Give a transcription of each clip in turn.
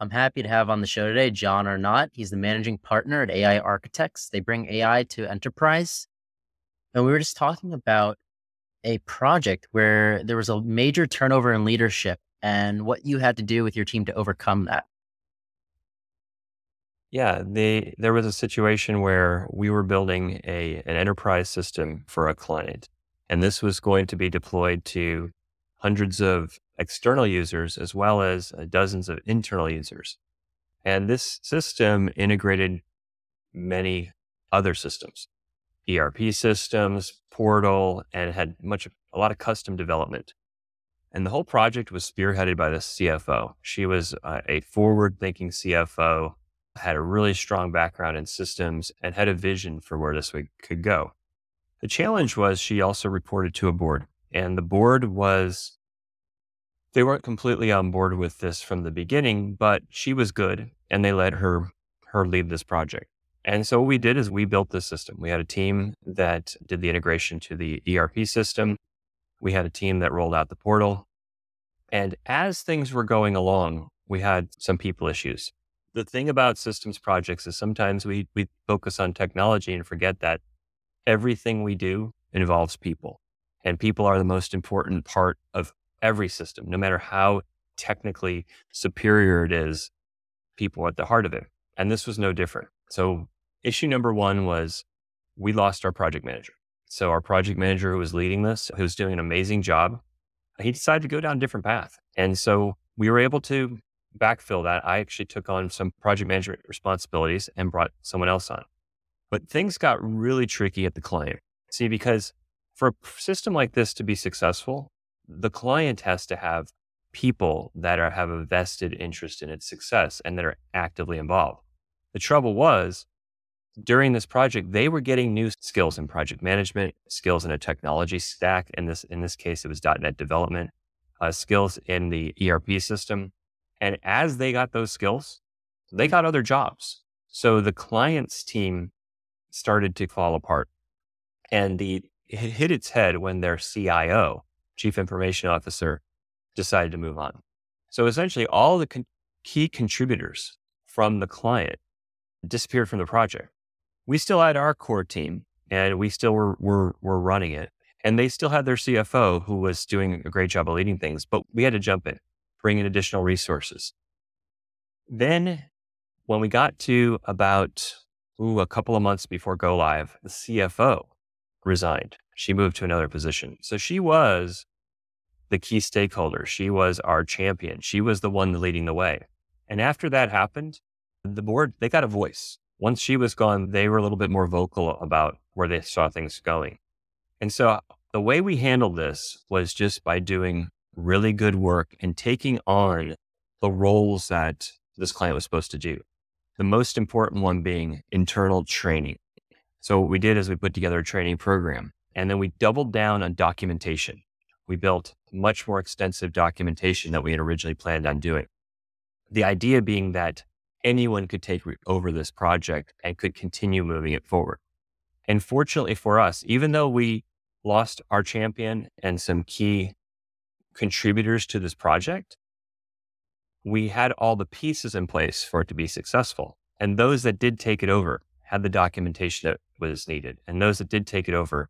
I'm happy to have on the show today John Arnott. He's the managing partner at AI Architects. They bring AI to enterprise. And we were just talking about a project where there was a major turnover in leadership and what you had to do with your team to overcome that. Yeah, they, there was a situation where we were building a an enterprise system for a client, and this was going to be deployed to hundreds of external users as well as uh, dozens of internal users. And this system integrated many other systems, ERP systems, portal, and had much, a lot of custom development. And the whole project was spearheaded by the CFO. She was uh, a forward thinking CFO, had a really strong background in systems, and had a vision for where this could go. The challenge was she also reported to a board, and the board was they weren't completely on board with this from the beginning, but she was good and they let her her lead this project. And so what we did is we built this system. We had a team that did the integration to the ERP system. We had a team that rolled out the portal. And as things were going along, we had some people issues. The thing about systems projects is sometimes we, we focus on technology and forget that everything we do involves people. And people are the most important part of every system, no matter how technically superior it is, people at the heart of it. And this was no different. So, issue number one was we lost our project manager. So, our project manager who was leading this, who was doing an amazing job, he decided to go down a different path. And so, we were able to backfill that. I actually took on some project management responsibilities and brought someone else on. But things got really tricky at the client. See, because for a system like this to be successful, the client has to have people that are, have a vested interest in its success and that are actively involved. The trouble was during this project, they were getting new skills in project management, skills in a technology stack. In this, in this case, it was .NET development, uh, skills in the ERP system. And as they got those skills, they got other jobs. So the client's team started to fall apart. And the, it hit its head when their CIO, chief information officer, decided to move on. So essentially, all the con- key contributors from the client disappeared from the project. We still had our core team and we still were, were, were running it. And they still had their CFO who was doing a great job of leading things, but we had to jump in, bring in additional resources. Then when we got to about ooh, a couple of months before go live, the CFO resigned. She moved to another position. So she was the key stakeholder. She was our champion. She was the one leading the way. And after that happened, the board, they got a voice. Once she was gone, they were a little bit more vocal about where they saw things going. And so the way we handled this was just by doing really good work and taking on the roles that this client was supposed to do. The most important one being internal training. So what we did is we put together a training program and then we doubled down on documentation we built much more extensive documentation that we had originally planned on doing. The idea being that anyone could take over this project and could continue moving it forward. And fortunately for us, even though we lost our champion and some key contributors to this project, we had all the pieces in place for it to be successful. And those that did take it over had the documentation that was needed. And those that did take it over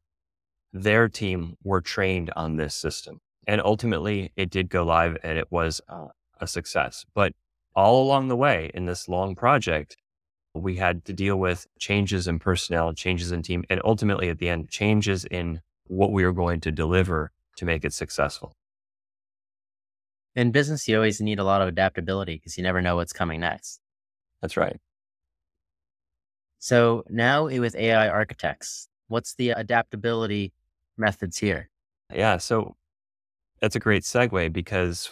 their team were trained on this system. And ultimately, it did go live and it was uh, a success. But all along the way in this long project, we had to deal with changes in personnel, changes in team, and ultimately at the end, changes in what we were going to deliver to make it successful. In business, you always need a lot of adaptability because you never know what's coming next. That's right. So now with AI architects, what's the adaptability methods here? Yeah. So that's a great segue because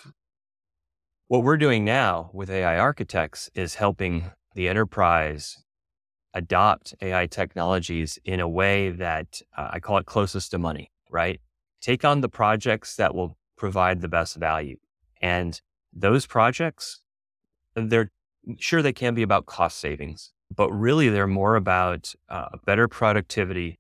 what we're doing now with AI architects is helping the enterprise adopt AI technologies in a way that uh, I call it closest to money, right? Take on the projects that will provide the best value. And those projects, they're sure they can be about cost savings, but really they're more about uh, better productivity,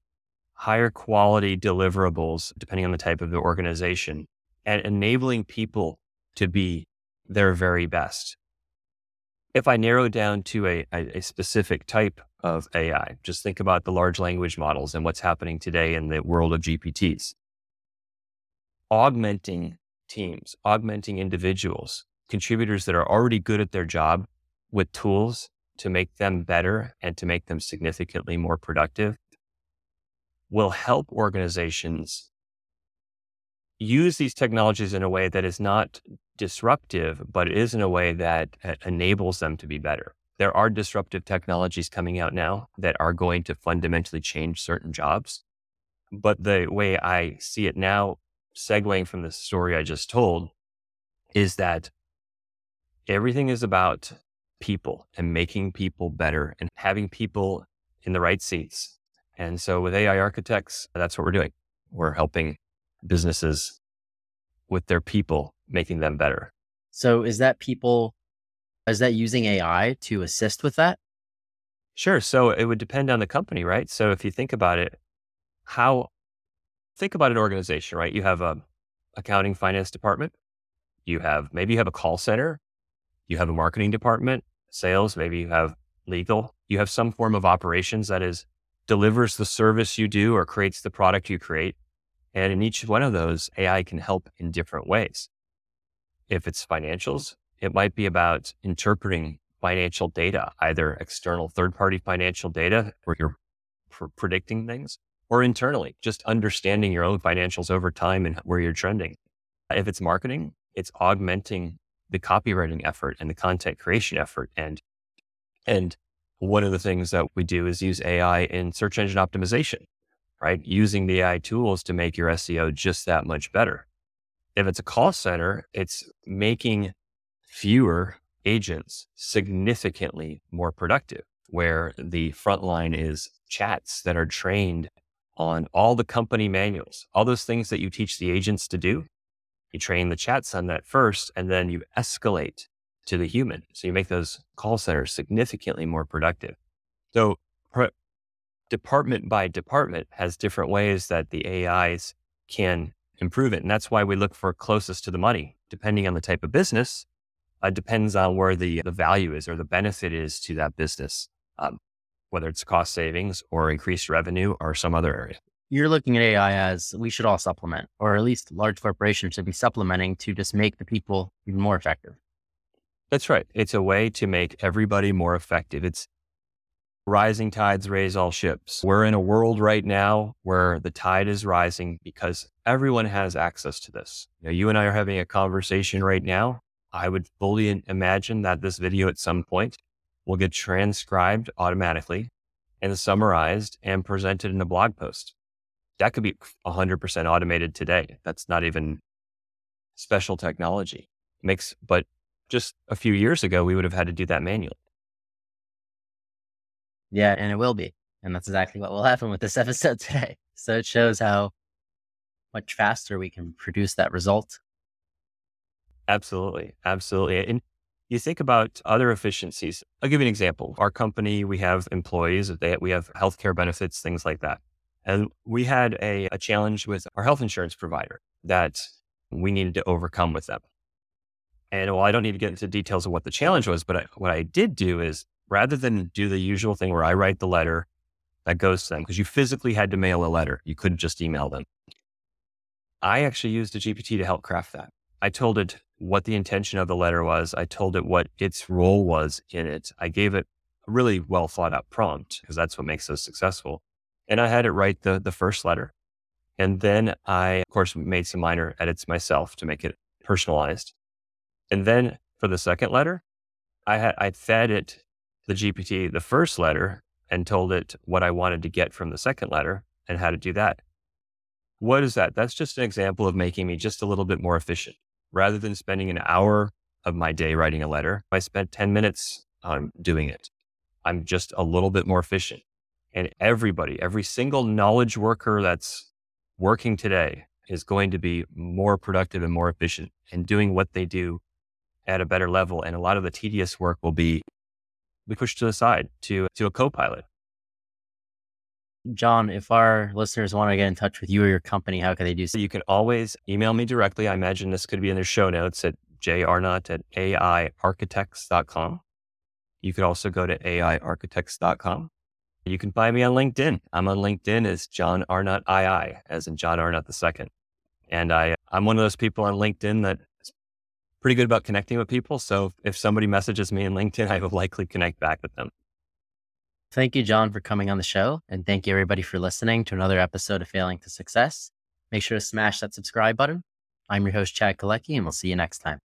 higher quality deliverables, depending on the type of the organization, and enabling people to be their very best. if I narrow down to a, a, specific type of AI, just think about the large language models and what's happening today in the world of GPTs. Augmenting teams, augmenting individuals, contributors that are already good at their job with tools to make them better and to make them significantly more productive will help organizations use these technologies in a way that is not disruptive, but is in a way that enables them to be better. There are disruptive technologies coming out now that are going to fundamentally change certain jobs. But the way I see it now, segueing from the story I just told, is that everything is about people and making people better and having people in the right seats. And so with AI architects, that's what we're doing. We're helping businesses with their people, making them better. So is that people, is that using AI to assist with that? Sure. So it would depend on the company, right? So if you think about it, how, think about an organization, right? You have a accounting finance department. You have, maybe you have a call center. You have a marketing department, sales, maybe you have legal. You have some form of operations that is delivers the service you do or creates the product you create. And in each one of those, AI can help in different ways. If it's financials, it might be about interpreting financial data, either external third party financial data where you're pr- predicting things or internally, just understanding your own financials over time and where you're trending. If it's marketing, it's augmenting the copywriting effort and the content creation effort. And, and one of the things that we do is use AI in search engine optimization right? Using the AI tools to make your SEO just that much better. If it's a call center, it's making fewer agents significantly more productive, where the front line is chats that are trained on all the company manuals, all those things that you teach the agents to do. You train the chats on that first, and then you escalate to the human. So you make those call centers significantly more productive. So department by department has different ways that the AIs can improve it. And that's why we look for closest to the money. Depending on the type of business, uh, depends on where the, the value is or the benefit is to that business, um, whether it's cost savings or increased revenue or some other area. You're looking at AI as we should all supplement, or at least large corporations should be supplementing to just make the people even more effective. That's right. It's a way to make everybody more effective. It's rising tides raise all ships. We're in a world right now where the tide is rising because everyone has access to this. You, you and I are having a conversation right now. I would fully imagine that this video at some point will get transcribed automatically and summarized and presented in a blog post. That could be 100% automated today. That's not even special technology. Makes, but just a few years ago, we would have had to do that manually. Yeah, and it will be. And that's exactly what will happen with this episode today. So it shows how much faster we can produce that result. Absolutely. Absolutely. And you think about other efficiencies. I'll give you an example. Our company, we have employees, they, we have healthcare benefits, things like that. And we had a, a challenge with our health insurance provider that we needed to overcome with them. And while I don't need to get into details of what the challenge was, but I, what I did do is rather than do the usual thing where I write the letter that goes to them, because you physically had to mail a letter, you couldn't just email them. I actually used a GPT to help craft that. I told it what the intention of the letter was. I told it what its role was in it. I gave it a really well thought out prompt because that's what makes us successful. And I had it write the, the first letter. And then I, of course, made some minor edits myself to make it personalized. And then for the second letter, I had, I fed it the GPT the first letter and told it what I wanted to get from the second letter and how to do that. What is that? That's just an example of making me just a little bit more efficient. Rather than spending an hour of my day writing a letter, I spent 10 minutes on doing it. I'm just a little bit more efficient. And everybody, every single knowledge worker that's working today is going to be more productive and more efficient and doing what they do at a better level. And a lot of the tedious work will be we push to the side to to a co-pilot. John, if our listeners want to get in touch with you or your company, how can they do so? You can always email me directly. I imagine this could be in their show notes at jarnott at aiarchitects.com. You could also go to aiarchitects.com. You can find me on LinkedIn. I'm on LinkedIn as John Arnott II, as in John Arnott II. And I, I'm one of those people on LinkedIn that pretty good about connecting with people. So if somebody messages me in LinkedIn, I will likely connect back with them. Thank you, John, for coming on the show. And thank you, everybody, for listening to another episode of Failing to Success. Make sure to smash that subscribe button. I'm your host, Chad Kalecki, and we'll see you next time.